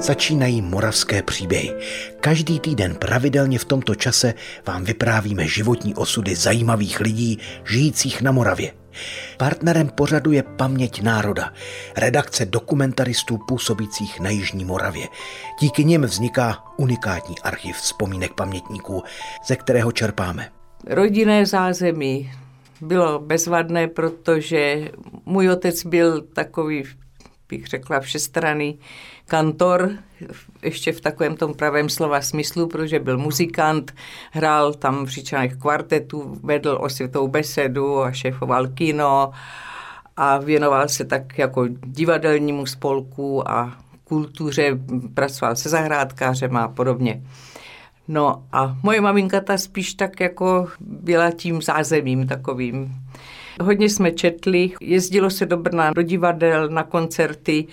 Začínají moravské příběhy. Každý týden pravidelně v tomto čase vám vyprávíme životní osudy zajímavých lidí žijících na Moravě. Partnerem pořadu je Paměť národa, redakce dokumentaristů působících na Jižní Moravě. Díky nim vzniká unikátní archiv vzpomínek pamětníků, ze kterého čerpáme. Rodinné zázemí bylo bezvadné, protože můj otec byl takový, bych řekla, všestranný kantor, ještě v takovém tom pravém slova smyslu, protože byl muzikant, hrál tam v Říčanech kvartetu, vedl osvětou besedu a šéfoval kino a věnoval se tak jako divadelnímu spolku a kultuře, pracoval se zahrádkářem a podobně. No a moje maminka ta spíš tak jako byla tím zázemím takovým Hodně jsme četli, jezdilo se do Brna, do divadel, na koncerty,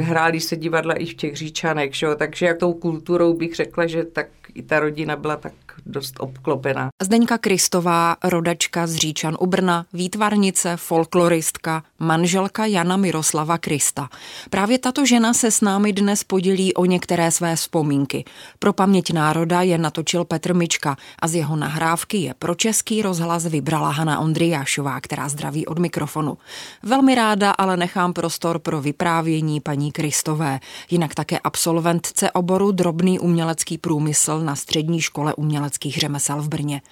hráli se divadla i v těch říčanech, že jo? takže jak tou kulturou bych řekla, že tak i ta rodina byla tak dost obklopená. Zdeňka Kristová, rodačka z Říčan u Brna, výtvarnice, folkloristka, manželka Jana Miroslava Krista. Právě tato žena se s námi dnes podělí o některé své vzpomínky. Pro paměť národa je natočil Petr Mička a z jeho nahrávky je pro český rozhlas vybrala Hana Ondrijášová, která zdraví od mikrofonu. Velmi ráda ale nechám prostor pro vyprávění paní Kristové, jinak také absolventce oboru drobný umělecký průmysl na střední škole uměleckých řemesel v Brně.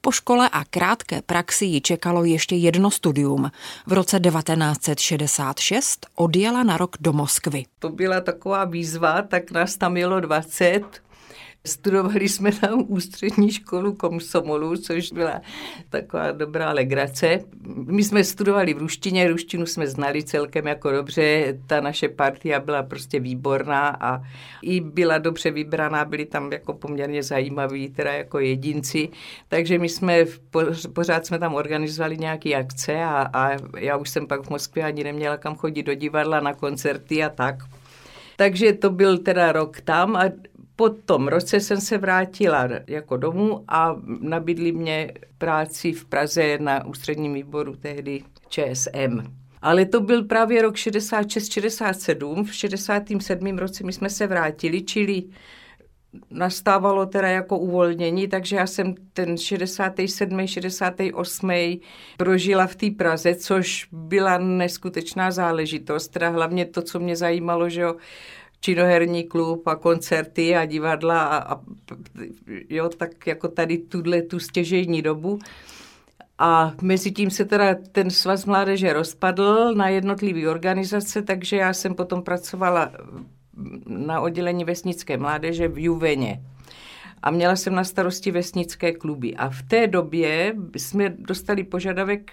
Po škole a krátké praxi ji čekalo ještě jedno studium. V roce 1966 odjela na rok do Moskvy. To byla taková výzva, tak nás tam jelo 20 Studovali jsme tam ústřední školu komsomolu, což byla taková dobrá legrace. My jsme studovali v ruštině, ruštinu jsme znali celkem jako dobře, ta naše partia byla prostě výborná a i byla dobře vybraná, byli tam jako poměrně zajímaví, teda jako jedinci, takže my jsme, pořád jsme tam organizovali nějaké akce a, a já už jsem pak v Moskvě ani neměla kam chodit do divadla, na koncerty a tak. Takže to byl teda rok tam a po tom roce jsem se vrátila jako domů a nabídli mě práci v Praze na ústředním výboru tehdy ČSM. Ale to byl právě rok 66-67. V 67. roce my jsme se vrátili, čili nastávalo teda jako uvolnění, takže já jsem ten 67. 68. prožila v té Praze, což byla neskutečná záležitost. Teda hlavně to, co mě zajímalo, že jo, činoherní klub a koncerty a divadla a, a jo, tak jako tady tuhle tu stěžejní dobu. A mezi tím se teda ten svaz mládeže rozpadl na jednotlivé organizace, takže já jsem potom pracovala na oddělení vesnické mládeže v Juveně. A měla jsem na starosti vesnické kluby. A v té době jsme dostali požadavek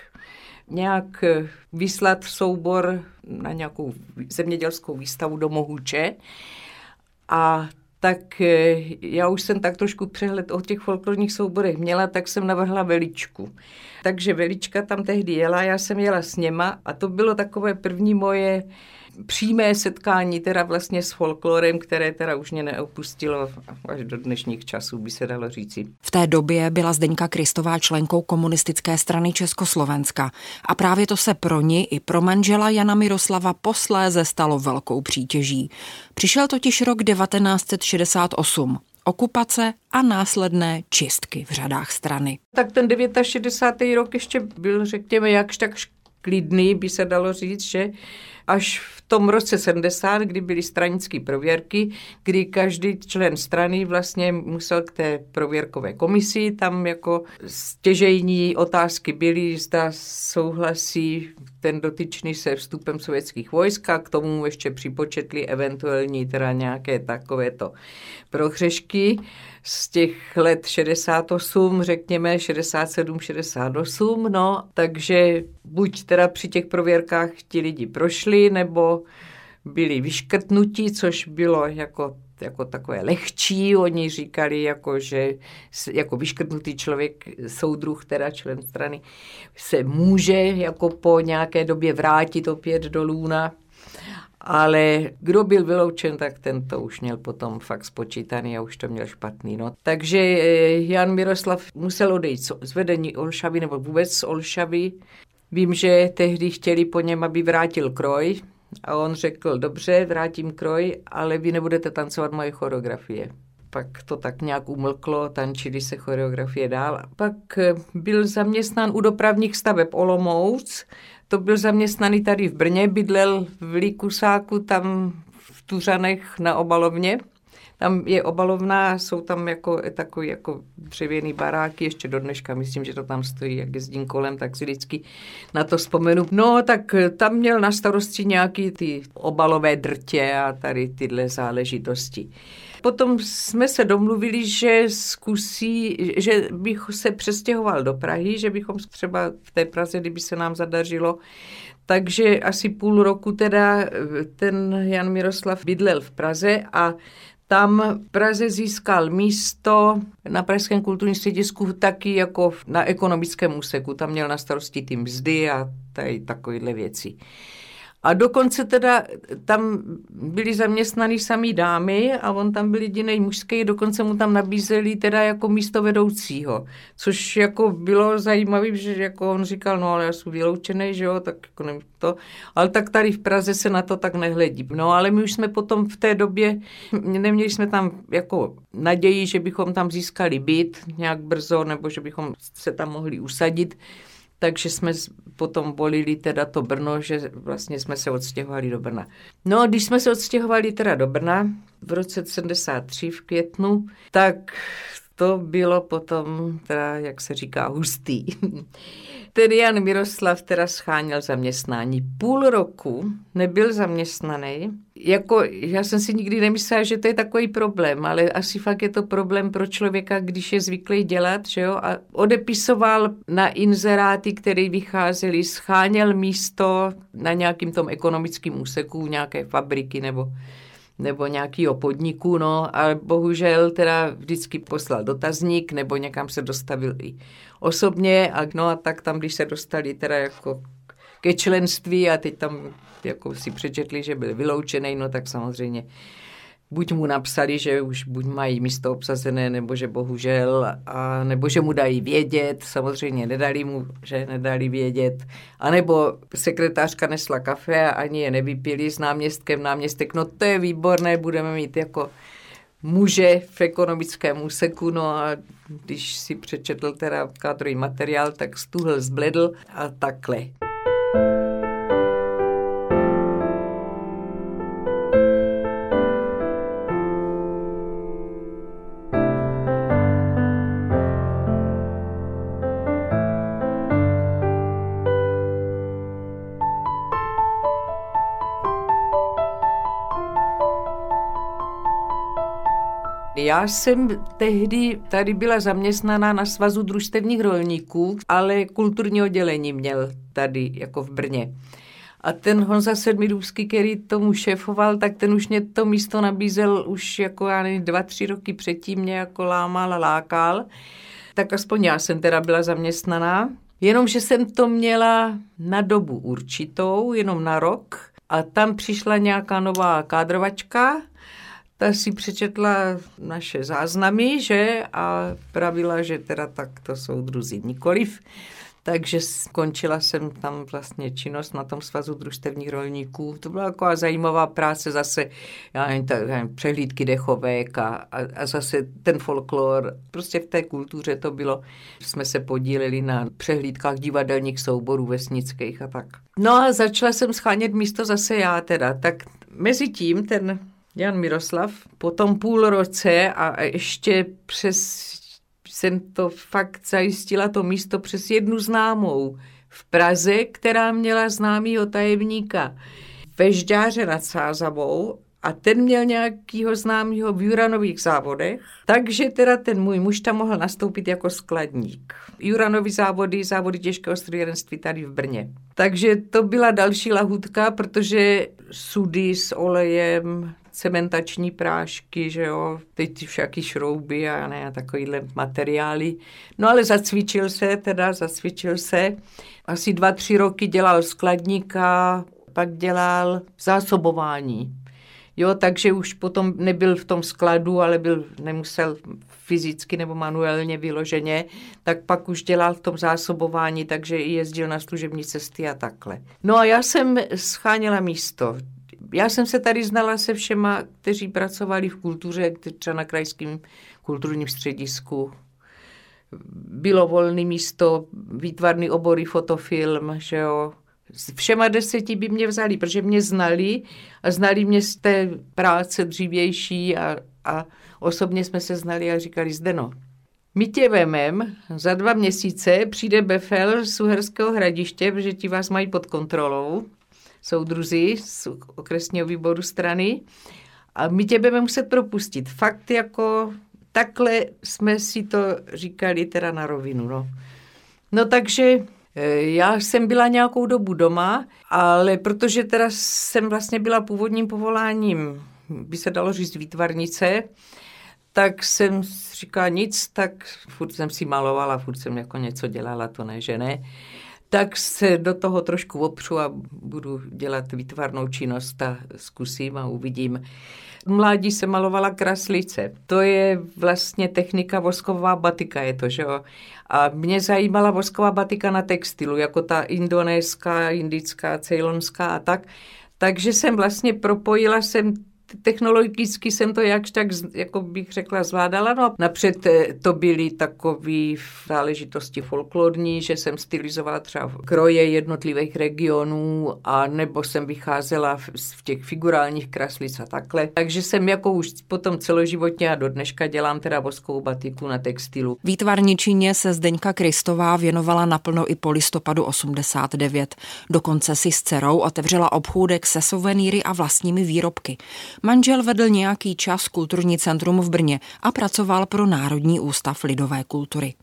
nějak eh, vyslat soubor na nějakou zemědělskou výstavu do Mohuče. A tak eh, já už jsem tak trošku přehled o těch folklorních souborech měla, tak jsem navrhla veličku. Takže velička tam tehdy jela, já jsem jela s něma a to bylo takové první moje přímé setkání teda vlastně s folklorem, které teda už mě neopustilo až do dnešních časů, by se dalo říci. V té době byla Zdeňka Kristová členkou komunistické strany Československa a právě to se pro ní i pro manžela Jana Miroslava posléze stalo velkou přítěží. Přišel totiž rok 1968 okupace a následné čistky v řadách strany. Tak ten 69. rok ještě byl, řekněme, jakž tak klidný, by se dalo říct, že až v tom roce 70, kdy byly stranické prověrky, kdy každý člen strany vlastně musel k té prověrkové komisi, tam jako stěžejní otázky byly, zda souhlasí ten dotyčný se vstupem sovětských vojsk a k tomu ještě připočetli eventuální teda nějaké takovéto prohřešky z těch let 68, řekněme 67, 68, no, takže buď teda při těch prověrkách ti lidi prošli, nebo byli vyškrtnutí, což bylo jako jako takové lehčí. Oni říkali, jako, že jako vyškrtnutý člověk, soudruh, teda člen strany, se může jako po nějaké době vrátit opět do Lůna. Ale kdo byl vyloučen, tak ten to už měl potom fakt spočítaný a už to měl špatný. No. Takže eh, Jan Miroslav musel odejít z vedení Olšavy nebo vůbec z Olšavy. Vím, že tehdy chtěli po něm, aby vrátil kroj, A on řekl, dobře, vrátím kroj, ale vy nebudete tancovat moje choreografie. Pak to tak nějak umlklo, tančili se choreografie dál. Pak byl zaměstnán u dopravních staveb Olomouc, to byl zaměstnaný tady v Brně, bydlel v Líkusáku, tam v Tuřanech na obalovně. Tam je obalovná, jsou tam jako takový jako dřevěný baráky, ještě do dneška myslím, že to tam stojí, jak jezdím kolem, tak si vždycky na to vzpomenu. No, tak tam měl na starosti nějaký ty obalové drtě a tady tyhle záležitosti. Potom jsme se domluvili, že zkusí, že bych se přestěhoval do Prahy, že bychom třeba v té Praze, kdyby se nám zadařilo, takže asi půl roku teda ten Jan Miroslav bydlel v Praze a tam v Praze získal místo na Pražském kulturním středisku taky jako na ekonomickém úseku. Tam měl na starosti ty mzdy a tady takovéhle věci. A dokonce teda tam byli zaměstnaný samý dámy a on tam byl jediný mužský, dokonce mu tam nabízeli teda jako místo vedoucího, což jako bylo zajímavé, že jako on říkal, no ale já jsem vyloučený, že jo, tak jako nevím to, ale tak tady v Praze se na to tak nehledí. No ale my už jsme potom v té době, neměli jsme tam jako naději, že bychom tam získali byt nějak brzo, nebo že bychom se tam mohli usadit, takže jsme potom volili teda to Brno, že vlastně jsme se odstěhovali do Brna. No a když jsme se odstěhovali teda do Brna v roce 73 v květnu, tak to bylo potom, teda, jak se říká, hustý. Ten Jan Miroslav teda scháněl zaměstnání. Půl roku nebyl zaměstnaný. Jako, já jsem si nikdy nemyslela, že to je takový problém, ale asi fakt je to problém pro člověka, když je zvyklý dělat, že jo? A odepisoval na inzeráty, které vycházely, scháněl místo na nějakým tom ekonomickém úseku nějaké fabriky nebo nebo nějakého podniku, no, ale bohužel teda vždycky poslal dotazník, nebo někam se dostavil i osobně, a no a tak tam, když se dostali teda jako ke členství a teď tam jako si přečetli, že byl vyloučený, no tak samozřejmě buď mu napsali, že už buď mají místo obsazené, nebo že bohužel, a nebo že mu dají vědět, samozřejmě nedali mu, že nedali vědět, anebo sekretářka nesla kafe a ani je nevypili s náměstkem, náměstek, no to je výborné, budeme mít jako muže v ekonomickém úseku, no a když si přečetl teda kádrový materiál, tak stuhl zbledl a takhle. Já jsem tehdy tady byla zaměstnaná na svazu družstevních rolníků, ale kulturní oddělení měl tady jako v Brně. A ten Honza Sedmidůvský, který tomu šéfoval, tak ten už mě to místo nabízel už jako já nevím, dva, tři roky předtím mě jako lámal a lákal. Tak aspoň já jsem teda byla zaměstnaná. Jenomže jsem to měla na dobu určitou, jenom na rok. A tam přišla nějaká nová kádrovačka, ta si přečetla naše záznamy, že, a pravila, že teda tak to jsou druzí nikoliv. Takže skončila jsem tam vlastně činnost na tom svazu družstevních rolníků. To byla taková zajímavá práce zase, já nevím, tak, já nevím, přehlídky dechovek a, a, a zase ten folklor. Prostě v té kultuře to bylo, jsme se podíleli na přehlídkách divadelních souborů vesnických a tak. No a začala jsem schánět místo zase já teda. Tak mezi tím ten Jan Miroslav. Po tom půl roce a ještě přes, jsem to fakt zajistila to místo přes jednu známou v Praze, která měla známýho tajemníka Vežďáře nad Sázavou a ten měl nějakýho známého v Juranových závodech, takže teda ten můj muž tam mohl nastoupit jako skladník. Juranový závody, závody těžkého strojírenství tady v Brně. Takže to byla další lahutka, protože sudy s olejem, cementační prášky, že jo, teď všaký šrouby a ne, a takovýhle materiály. No ale zacvičil se, teda zacvičil se. Asi dva, tři roky dělal skladníka, pak dělal zásobování. Jo, takže už potom nebyl v tom skladu, ale byl, nemusel fyzicky nebo manuálně vyloženě, tak pak už dělal v tom zásobování, takže jezdil na služební cesty a takhle. No a já jsem scháněla místo. Já jsem se tady znala se všema, kteří pracovali v kultuře, třeba na krajském kulturním středisku. Bylo volné místo, výtvarný obory, fotofilm, že jo, všema deseti by mě vzali, protože mě znali a znali mě z té práce dřívější a, a osobně jsme se znali a říkali, Zdeno, my tě vemem, za dva měsíce přijde Befel z Uherského hradiště, protože ti vás mají pod kontrolou, soudruzi z okresního výboru strany a my tě budeme muset propustit. Fakt jako takhle jsme si to říkali teda na rovinu. No, no takže já jsem byla nějakou dobu doma, ale protože teda jsem vlastně byla původním povoláním, by se dalo říct výtvarnice, tak jsem říkala nic, tak furt jsem si malovala, furt jsem jako něco dělala, to ne, že ne. Tak se do toho trošku opřu a budu dělat výtvarnou činnost a zkusím a uvidím. Mládí se malovala kraslice. To je vlastně technika vosková batika, je to, že jo. A mě zajímala vosková batika na textilu, jako ta indonéská, indická, ceylonská a tak. Takže jsem vlastně propojila jsem technologicky jsem to jakž tak, jako bych řekla, zvládala. No napřed eh, to byly takové záležitosti folklorní, že jsem stylizovala třeba kroje jednotlivých regionů a nebo jsem vycházela v, v těch figurálních kraslic a takhle. Takže jsem jako už potom celoživotně a do dneška dělám teda voskou batiku na textilu. Výtvarničině se Zdeňka Kristová věnovala naplno i po listopadu 89. Dokonce si s dcerou otevřela obchůdek se suvenýry a vlastními výrobky. Manžel vedl nějaký čas kulturní centrum v Brně a pracoval pro Národní ústav lidové kultury.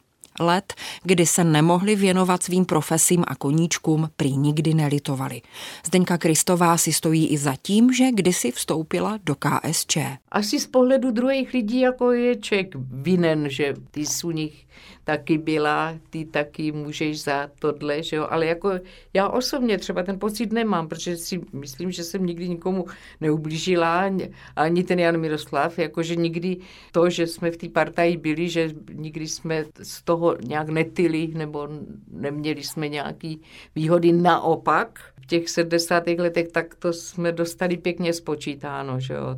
Let, kdy se nemohli věnovat svým profesím a koníčkům, prý nikdy nelitovali. Zdeňka Kristová si stojí i za tím, že kdysi vstoupila do KSČ. Asi z pohledu druhých lidí jako je člověk vinen, že ty z nich taky byla, ty taky můžeš za tohle, že jo, ale jako já osobně třeba ten pocit nemám, protože si myslím, že jsem nikdy nikomu neublížila, ani ten Jan Miroslav, jakože nikdy to, že jsme v té partaji byli, že nikdy jsme z toho nějak netyli, nebo neměli jsme nějaký výhody naopak, v těch 70. letech, tak to jsme dostali pěkně spočítáno, že jo.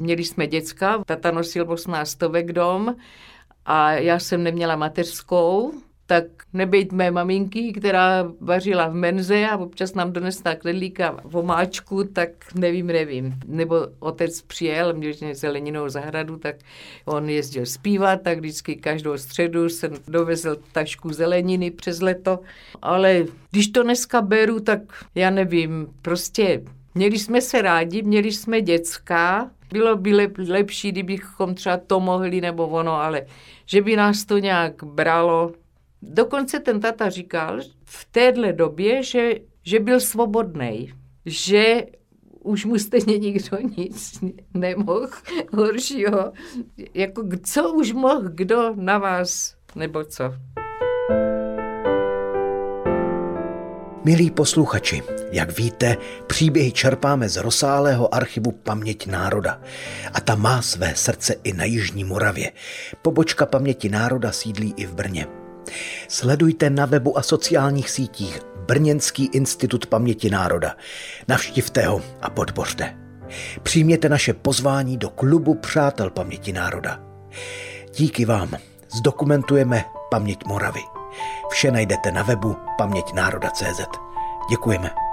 Měli jsme děcka, tata nosil 18 stovek dom, a já jsem neměla mateřskou, tak nebejt mé maminky, která vařila v menze a občas nám donesla kledlíka v omáčku, tak nevím, nevím. Nebo otec přijel, měl zeleninou zahradu, tak on jezdil zpívat, tak vždycky každou středu jsem dovezl tašku zeleniny přes leto. Ale když to dneska beru, tak já nevím, prostě měli jsme se rádi, měli jsme děcka, bylo by lep, lepší, kdybychom třeba to mohli nebo ono, ale že by nás to nějak bralo. Dokonce ten tata říkal v téhle době, že, že byl svobodný, že už mu stejně nikdo nic nemohl horšího. Jako co už mohl kdo na vás, nebo co? Milí posluchači, jak víte, příběhy čerpáme z rozsáhlého archivu Paměť národa. A ta má své srdce i na Jižní Moravě. Pobočka Paměti národa sídlí i v Brně. Sledujte na webu a sociálních sítích Brněnský institut paměti národa. Navštivte ho a podpořte. Přijměte naše pozvání do klubu Přátel paměti národa. Díky vám zdokumentujeme paměť Moravy. Vše najdete na webu paměťnároda.cz. Děkujeme.